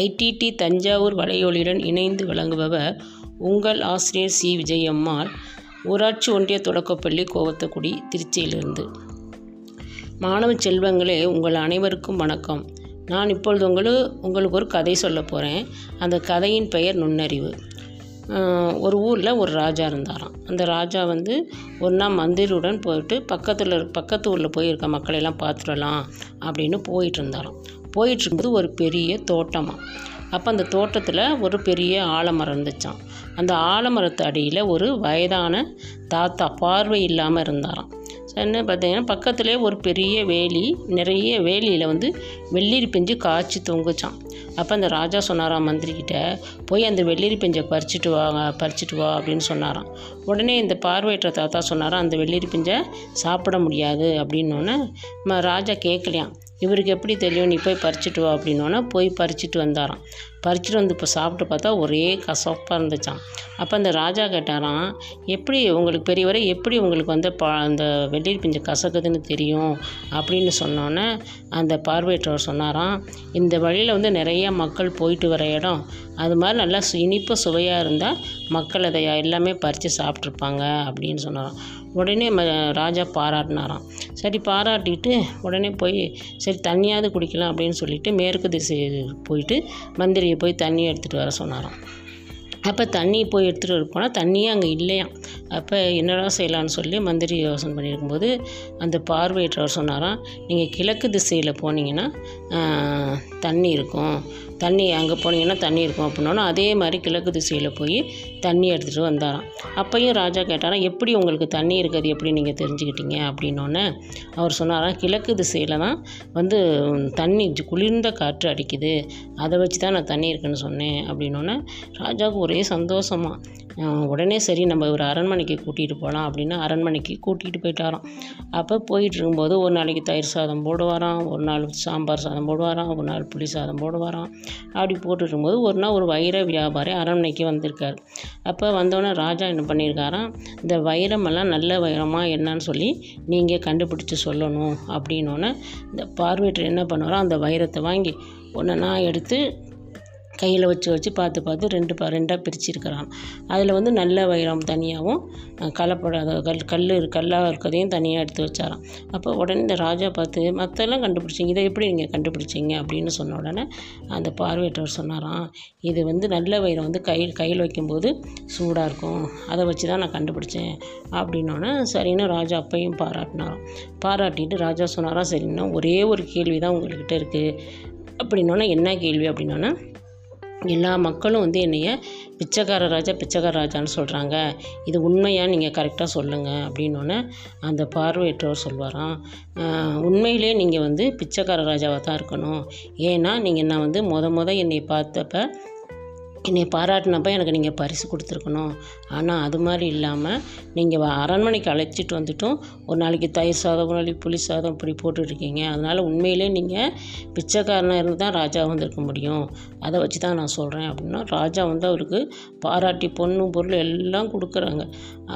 IDD Thanjavur வலையொலியுடன் இணைந்து வழங்குபவர் உங்கள் ஆசிரியர் சி. விஜயம்மாள் ஊராட்சி ஒன்றிய தொடக்கப்பள்ளி கோவத்தக்குடி திருச்சியிலிருந்து. மாணவ செல்வங்களே உங்கள் அனைவருக்கும் வணக்கம். நான் இப்பொழுது உங்களுக்கு உங்களுக்கு ஒரு கதை சொல்ல போகிறேன் அந்த கதையின் பெயர் நுண்ணறிவு. ஒரு ஊரில் ஒரு ராஜா இருந்தாராம். அந்த ராஜா வந்து ஒரு நாள் மந்திரியுடன் போயிட்டு பக்கத்தில் பக்கத்து ஊரில் போய் இருக்க மக்களையெல்லாம் பார்த்துடலாம் அப்படின்னு போயிட்டு இருந்தாராம். போயிட்டுருக்கும்போது ஒரு பெரிய தோட்டமாக அப்போ அந்த தோட்டத்தில் ஒரு பெரிய ஆலமரம் இருந்துச்சாம். அந்த ஆலமரத்து அடியில் ஒரு வயதான தாத்தா பார்வை இல்லாமல் இருந்தாராம். என்ன பார்த்தீங்கன்னா பக்கத்துலேயே ஒரு பெரிய வேலி நிறைய வேலியில் வந்து வெள்ளிரி பிஞ்சு காய்ச்சி தொங்குச்சான் அப்போ அந்த ராஜா சொன்னாராம் மந்திரிக்கிட்ட போய் அந்த வெள்ளிரி பிஞ்சை பறிச்சுட்டு வாங்க பறிச்சுட்டு வா அப்படின்னு சொன்னாராம். உடனே இந்த பார்வையற்ற தாத்தா சொன்னாராம் அந்த வெள்ளிரி பிஞ்சை சாப்பிட முடியாது அப்படின்னோடனே ராஜா கேட்கலையாம் இவருக்கு எப்படி தெரியும்? நீ போய் பறிச்சுட்டு வா அப்படின்னோடனே போய் பறிச்சுட்டு வந்தாராம். பறிச்சுட்டு வந்து இப்போ சாப்பிட்டு பார்த்தா ஒரே கசப்பாக இருந்துச்சான் அப்போ அந்த ராஜா கேட்டாராம் எப்படி உங்களுக்கு பெரியவரை எப்படி உங்களுக்கு வந்து பா அந்த வெள்ளி பிஞ்சு கசக்குதுன்னு தெரியும்? அப்படின்னு சொன்னோன்னே அந்த பார்வையற்றவர் சொன்னாராம் இந்த வழியில் வந்து நிறைய மக்கள் போயிட்டு வர இடம். அது மாதிரி நல்லா சு இனிப்பு சுவையாக இருந்தால் மக்கள் அதை எல்லாமே பறித்து சாப்பிட்ருப்பாங்க அப்படின்னு சொன்னாராம். உடனே ம ராஜா பாராட்டினாராம். சரி பாராட்டிட்டு உடனே போய் சரி தண்ணியாவது குடிக்கலாம் அப்படின்னு சொல்லிட்டு மேற்கு திசை போயிட்டு மந்திரியை போய் தண்ணி எடுத்துகிட்டு வர சொன்னாராம். அப்போ தண்ணி போய் எடுத்துகிட்டு வர போனால் தண்ணியே அங்கே இல்லையாம். அப்போ என்னடா செய்யலான்னு சொல்லி மந்திரி யோசனை பண்ணியிருக்கும்போது அந்த பார்வையற்றவர் சொன்னாராம் நீங்கள் கிழக்கு திசையில் போனீங்கன்னா தண்ணி இருக்கும். தண்ணி அங்கே போனீங்கன்னா தண்ணி இருக்கும் அப்படின்னோன்னா அதே மாதிரி கிழக்கு திசையில் போய் தண்ணி எடுத்துகிட்டு வந்தாராம். அப்பையும் ராஜா கேட்டாராம் எப்படி உங்களுக்கு தண்ணி இருக்கிறது? எப்படி நீங்கள் தெரிஞ்சுக்கிட்டீங்க? அப்படின்னோடனே அவர் சொன்னாராம் கிழக்கு திசையில் தான் வந்து தண்ணி குளிர்ந்த காற்று அடிக்குது. அதை வச்சு தான் நான் தண்ணி இருக்குன்னு சொன்னேன். அப்படின்னோடனே ராஜாவுக்கு ஒரே சந்தோஷமாக உடனே சரி நம்ம ஒரு அரண்மனைக்கு கூட்டிகிட்டு போகலாம் அப்படின்னு அரண்மனைக்கு கூட்டிகிட்டு போயிட்டாராம். அப்போ போயிட்டு இருக்கும்போது ஒரு நாளைக்கு தயிர் சாதம் போடுவாராம் ஒரு நாள் சாம்பார் சாதம் போடுவாராம் ஒரு நாள் புளி சாதம் போடுவாராம். அப்படி போட்டுருக்கும் போது ஒரு நாள் ஒரு வைர வியாபாரி அரண்மனைக்கு வந்திருக்கார். அப்போ வந்தோடனே ராஜா என்ன பண்ணியிருக்காராம் இந்த வைரமெல்லாம் நல்ல வைரமா என்னன்னு சொல்லி நீங்கள் கண்டுபிடிச்சி சொல்லணும் அப்படின்னோடனே இந்த பார்வையற்ற என்ன பண்ணுவாரோ அந்த வைரத்தை வாங்கி ஒன்று நான் எடுத்து கையில் வச்சு வச்சு பார்த்து பார்த்து ரெண்டு ப ரெண்டாக பிரிச்சிருக்கிறான். அதில் வந்து நல்ல வைரம் தனியாகவும் அஹ், கலப்படாத கல் கல் கல்லாக இருக்கிறதையும் தனியாக எடுத்து வச்சாராம். அப்போ உடனே இந்த ராஜா பார்த்து மற்றெல்லாம் கண்டுபிடிச்சிங்க இதை எப்படி நீங்கள் கண்டுபிடிச்சிங்க? அப்படின்னு சொன்ன உடனே அந்த பார்வையற்றவர் சொன்னாராம் இது வந்து நல்ல வைரம் வந்து கையில் கையில் வைக்கும்போது சூடாக இருக்கும். அதை வச்சு தான் நான் கண்டுபிடிச்சேன். அப்படின்னோடனே சரின்னு ராஜா அப்பையும் பாராட்டினாராம். பாராட்டிட்டு ராஜா சொன்னாராம் சரின்னா ஒரே ஒரு கேள்வி தான் உங்கள்கிட்ட இருக்குது அப்படின்னோன்னா என்ன கேள்வி? அப்படின்னோன்னா எல்லா மக்களும் வந்து என்னைய பிச்சைக்கார ராஜா பிச்சைக்கார ராஜான்னு சொல்கிறாங்க இது உண்மையா நீங்கள் கரெக்டாக சொல்லுங்கள் அப்படின்னோடனே அந்த பார்வையற்றவர் சொல்வாராம். உண்மையிலே நீங்கள் வந்து பிச்சைக்கார ராஜாவாக தான் இருக்கணும். ஏன்னா நீங்கள் நான் வந்து மொதல் மொதல் என்னை பார்த்தப்ப என்னை பாராட்டினப்ப எனக்கு நீங்கள் பரிசு கொடுத்துருக்கணும். ஆனால் அது மாதிரி இல்லாமல் நீங்கள் அரண்மனைக்கு அழைச்சிட்டு வந்துட்டும் ஒரு நாளைக்கு தயிர் சாதம் ஒரு நாளைக்கு புளி சாதம் இப்படி போட்டுட்ருக்கீங்க. அதனால் உண்மையிலே நீங்கள் பிச்சைக்காரனாக இருந்து தான் ராஜா வந்திருக்க முடியும். அதை வச்சு தான் நான் சொல்கிறேன் அப்படின்னா ராஜா வந்து அவருக்கு பாராட்டி பொண்ணு பொருள் எல்லாம் கொடுக்குறாங்க.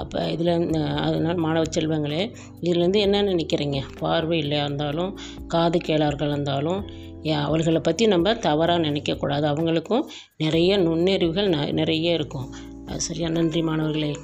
அப்போ இதில் அதனால் மாணவ செல்வங்களே இதுலேருந்து என்ன நினைக்கிறீங்க பார்வை இல்லையா இருந்தாலும் காது கேளார்கள் இருந்தாலும் அவர்களை பற்றி நம்ம தவறாக நினைக்கக்கூடாது. அவங்களுக்கும் நிறைய நுண்ணறிவுகள் ந- நிறைய இருக்கும். சரியா? நன்றி மாணவர்களே.